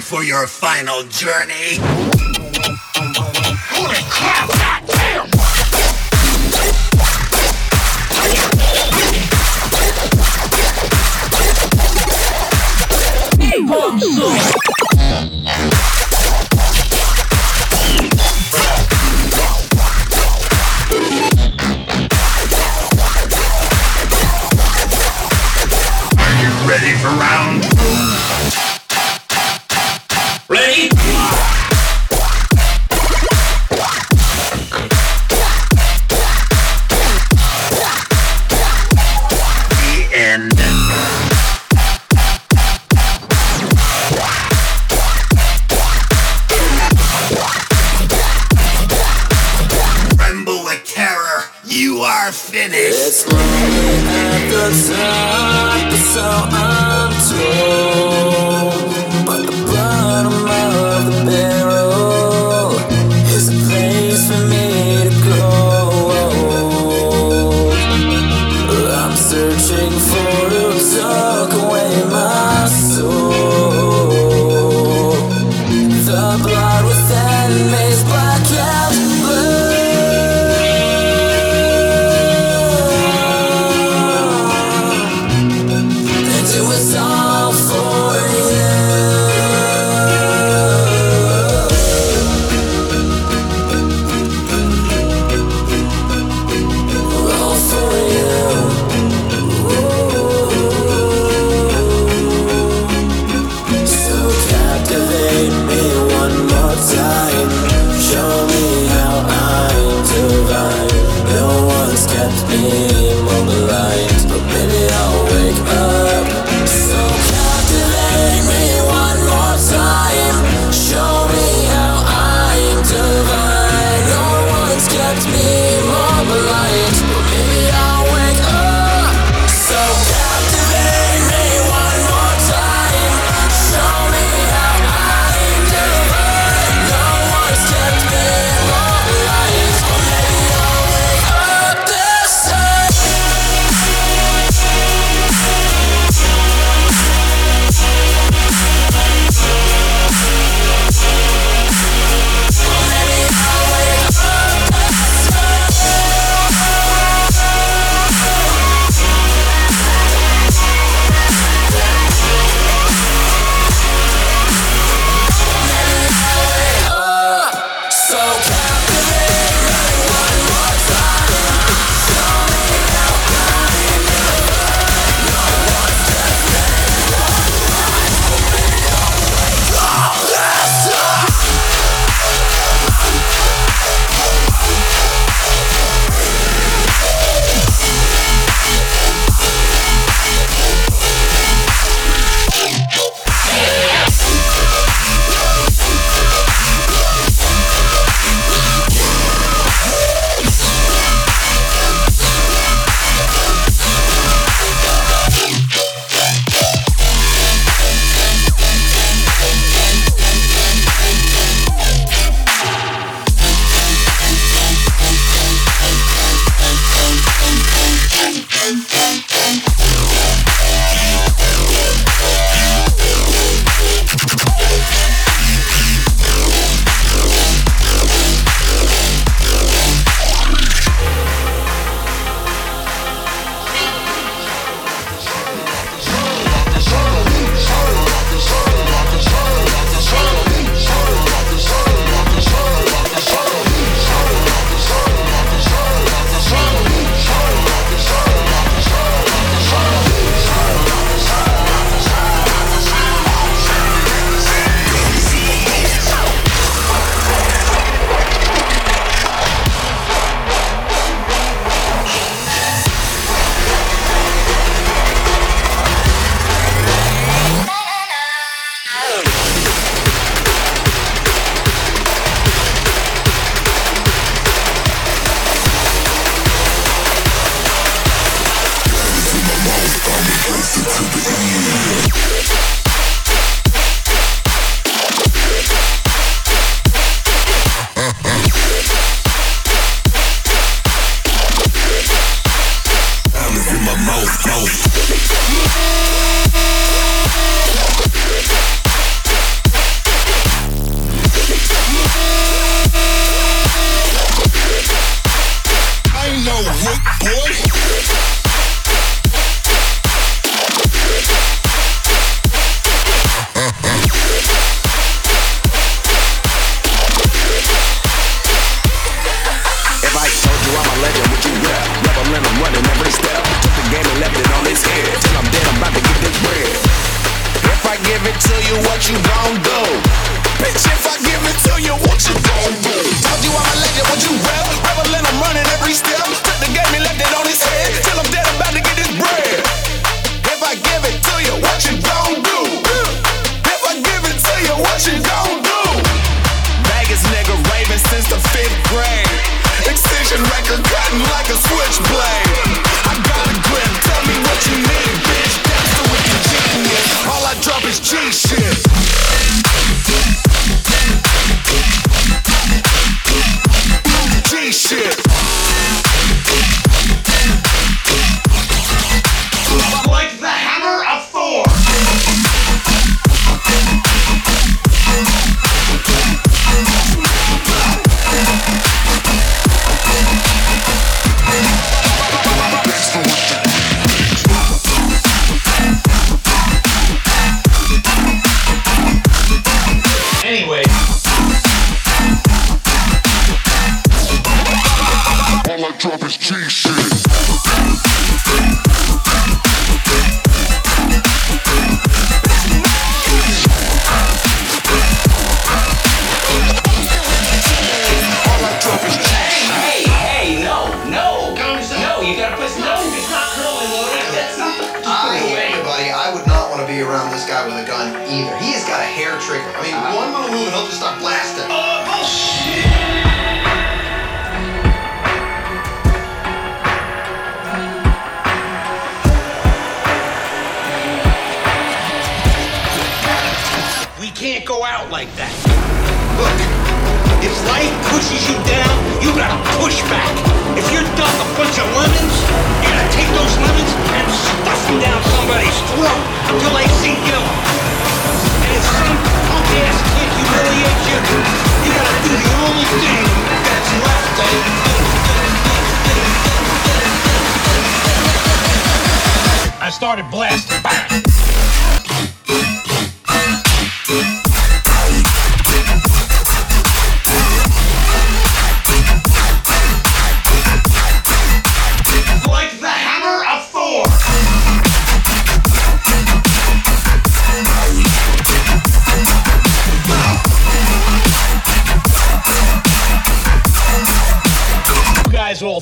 for your final journey.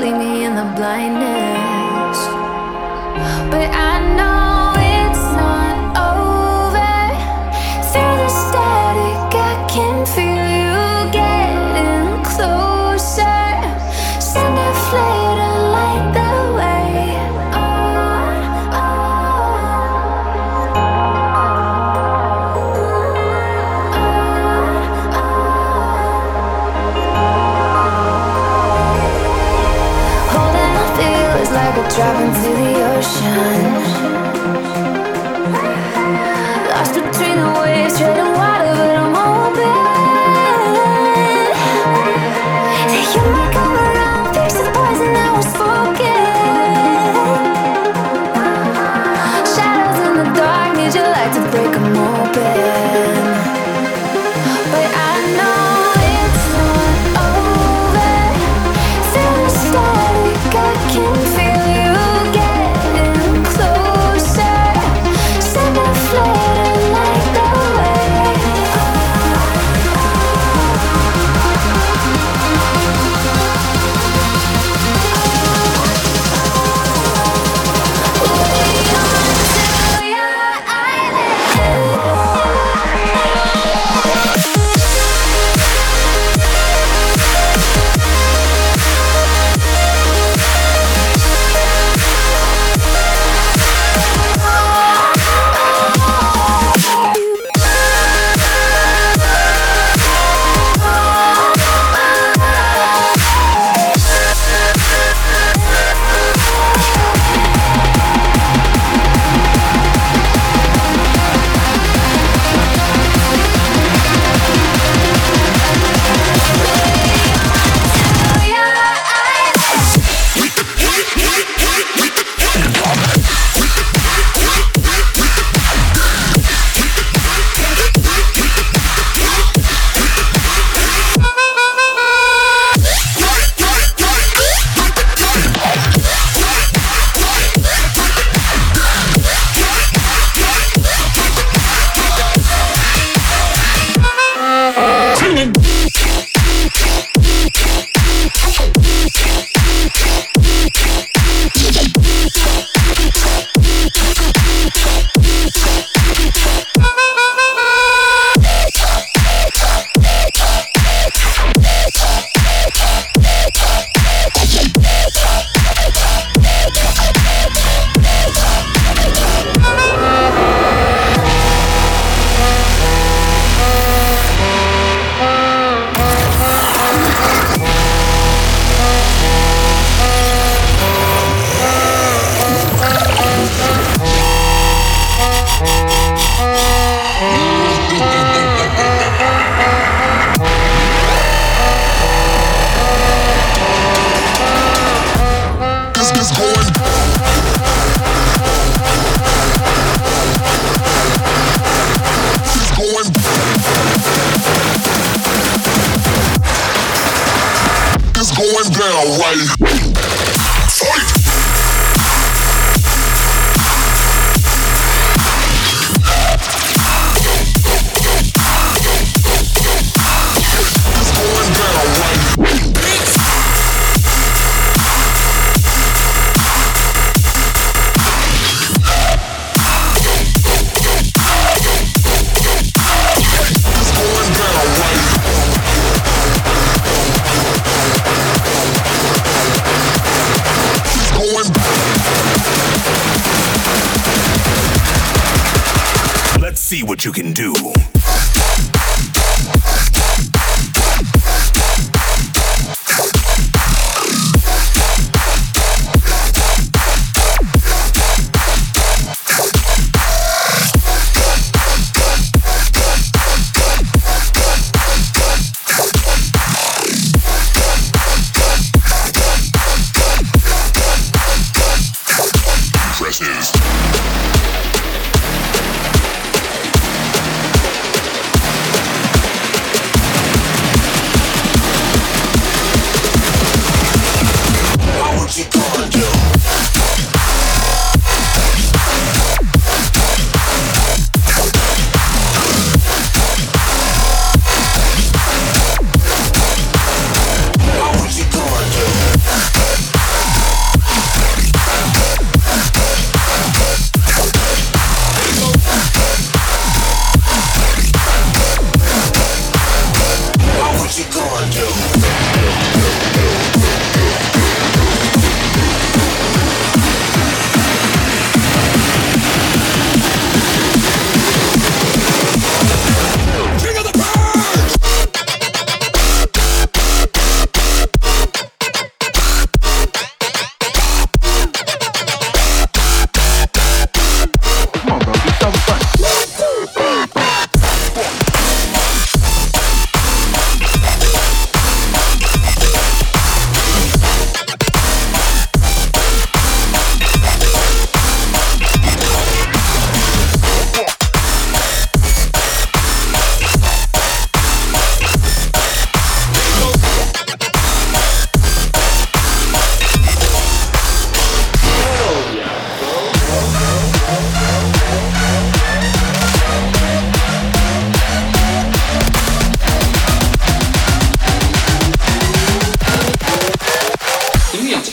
on me in level. drop into the ocean one. What you can do.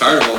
Carnival.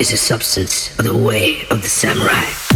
is a substance of the way of the samurai.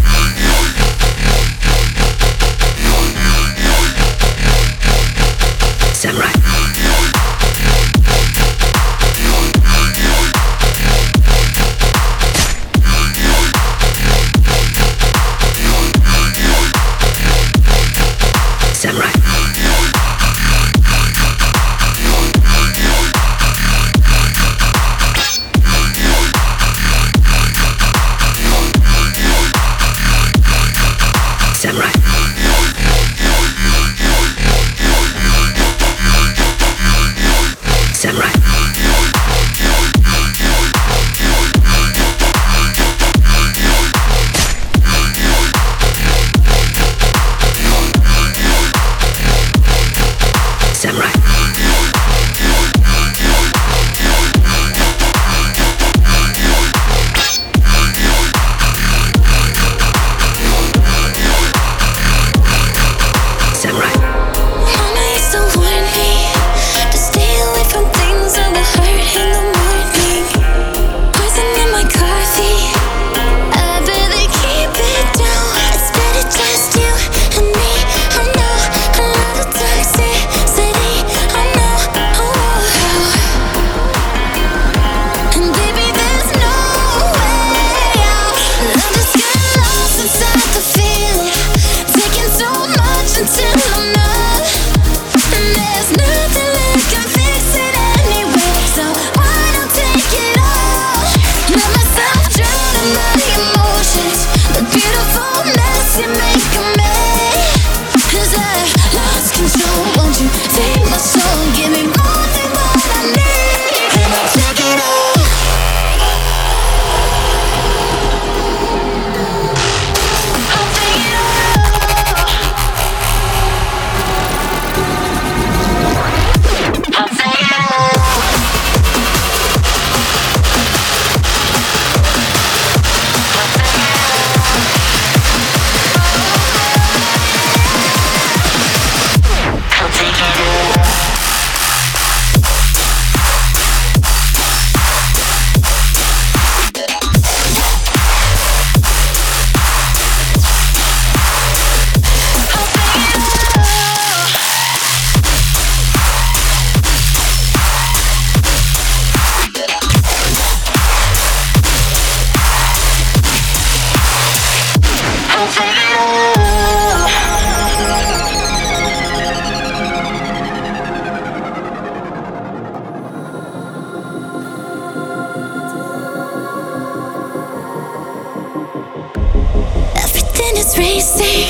it's racing,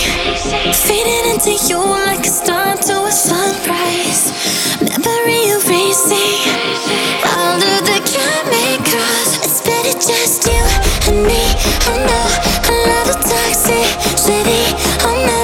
fading into you like a star to a sunrise. Memory erasing all of the chemicals. It's better just you and me. I know I love a toxicity. I know.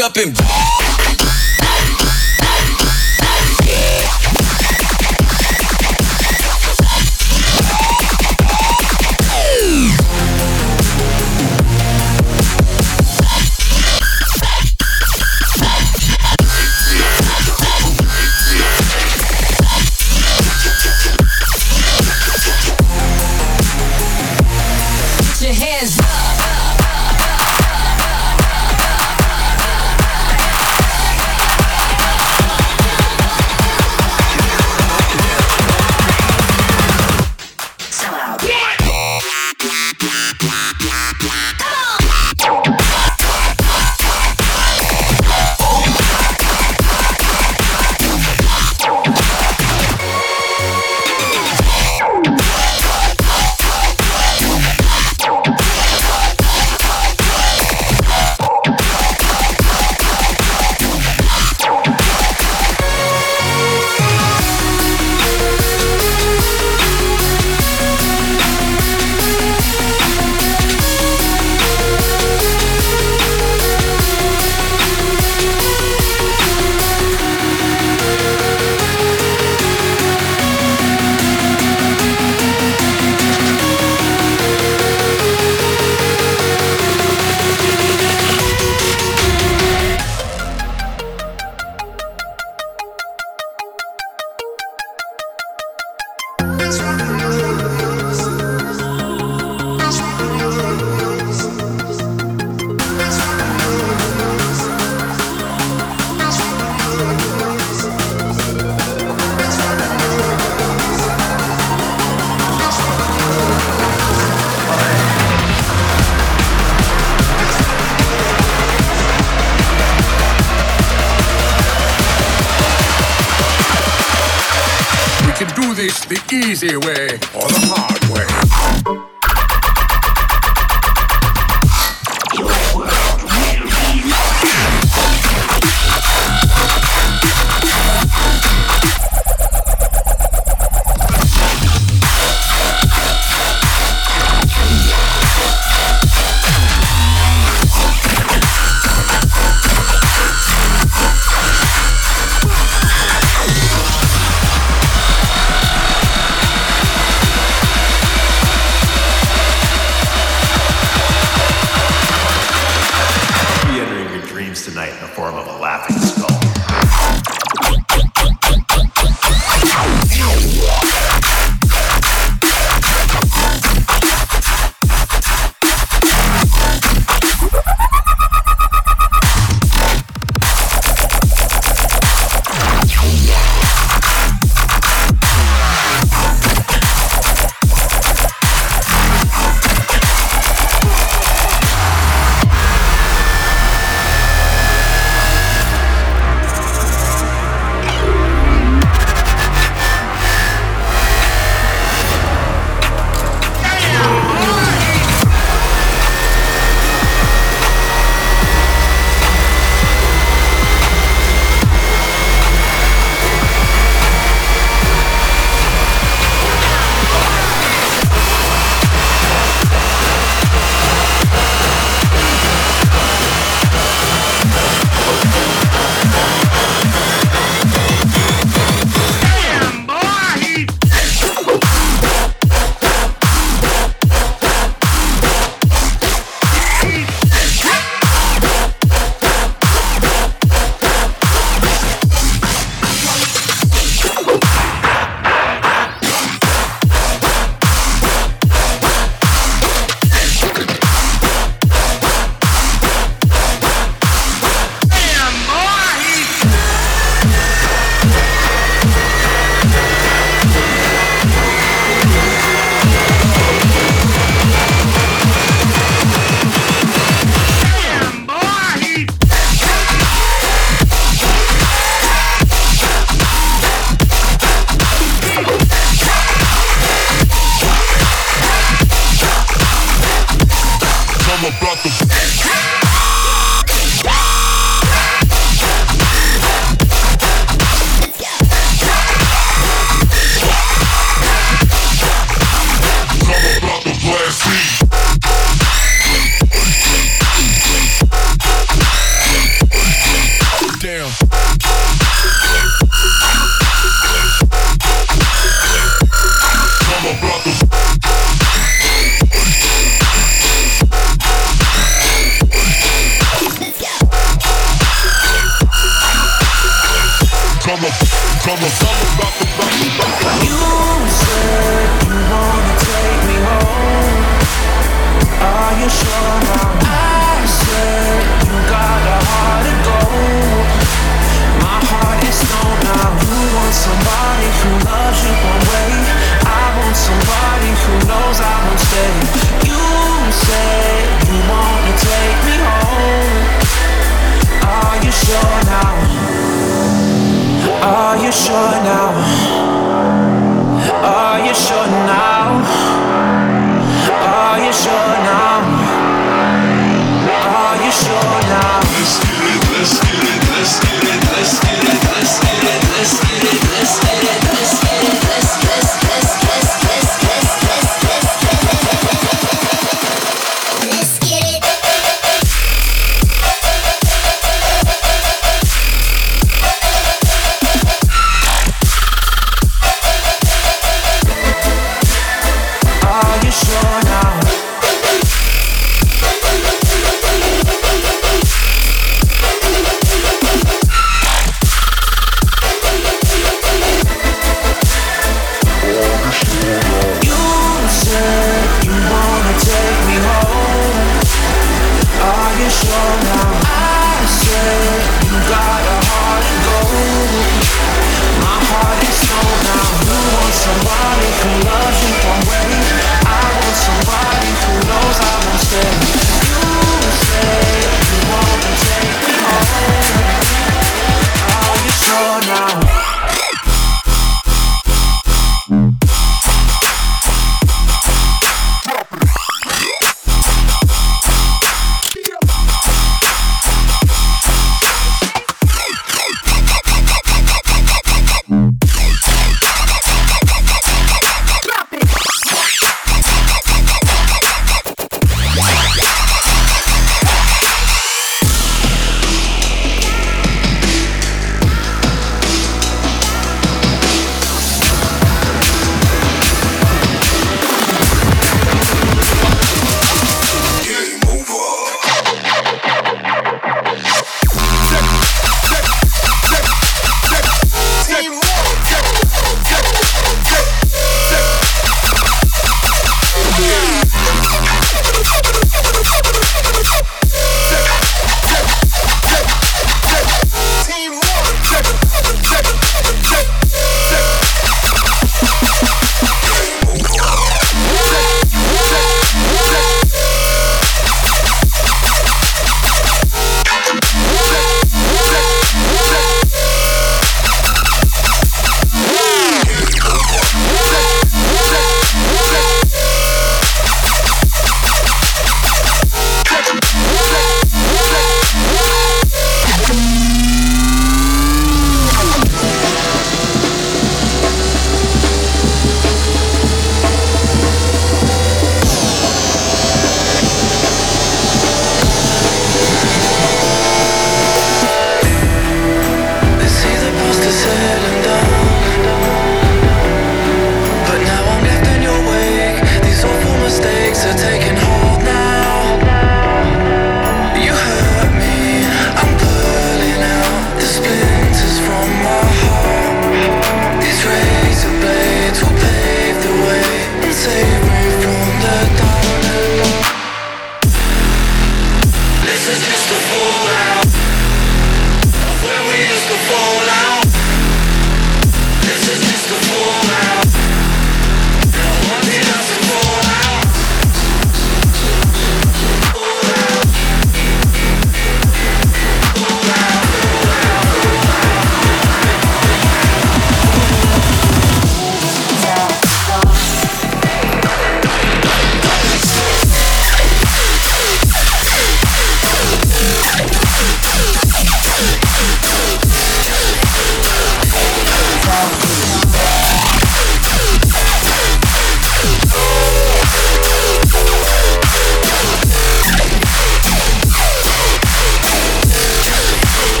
up and.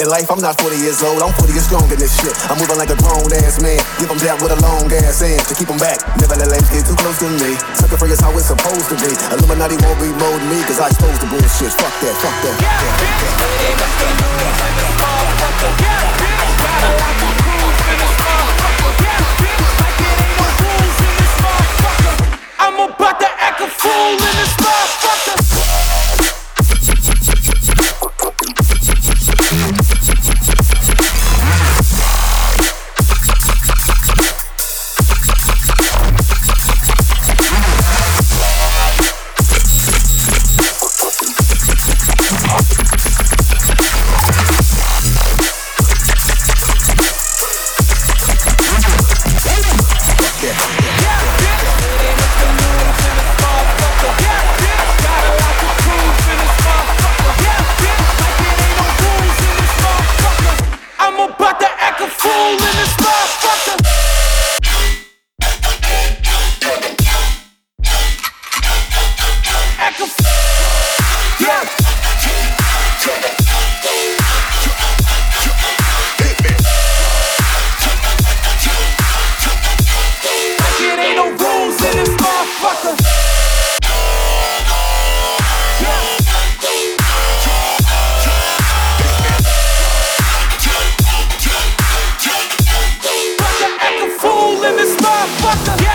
In life, I'm not 40 years old, I'm 40 years strong in this shit. I'm moving like a grown ass man, give them down with a long ass hand to keep them back. Never let lames get too close to me. Sucker free is how it's supposed to be. Illuminati won't remote me, cause I expose the bullshit. Fuck that, fuck that. I'm about to act a fool in this motherfucker. This motherfucker.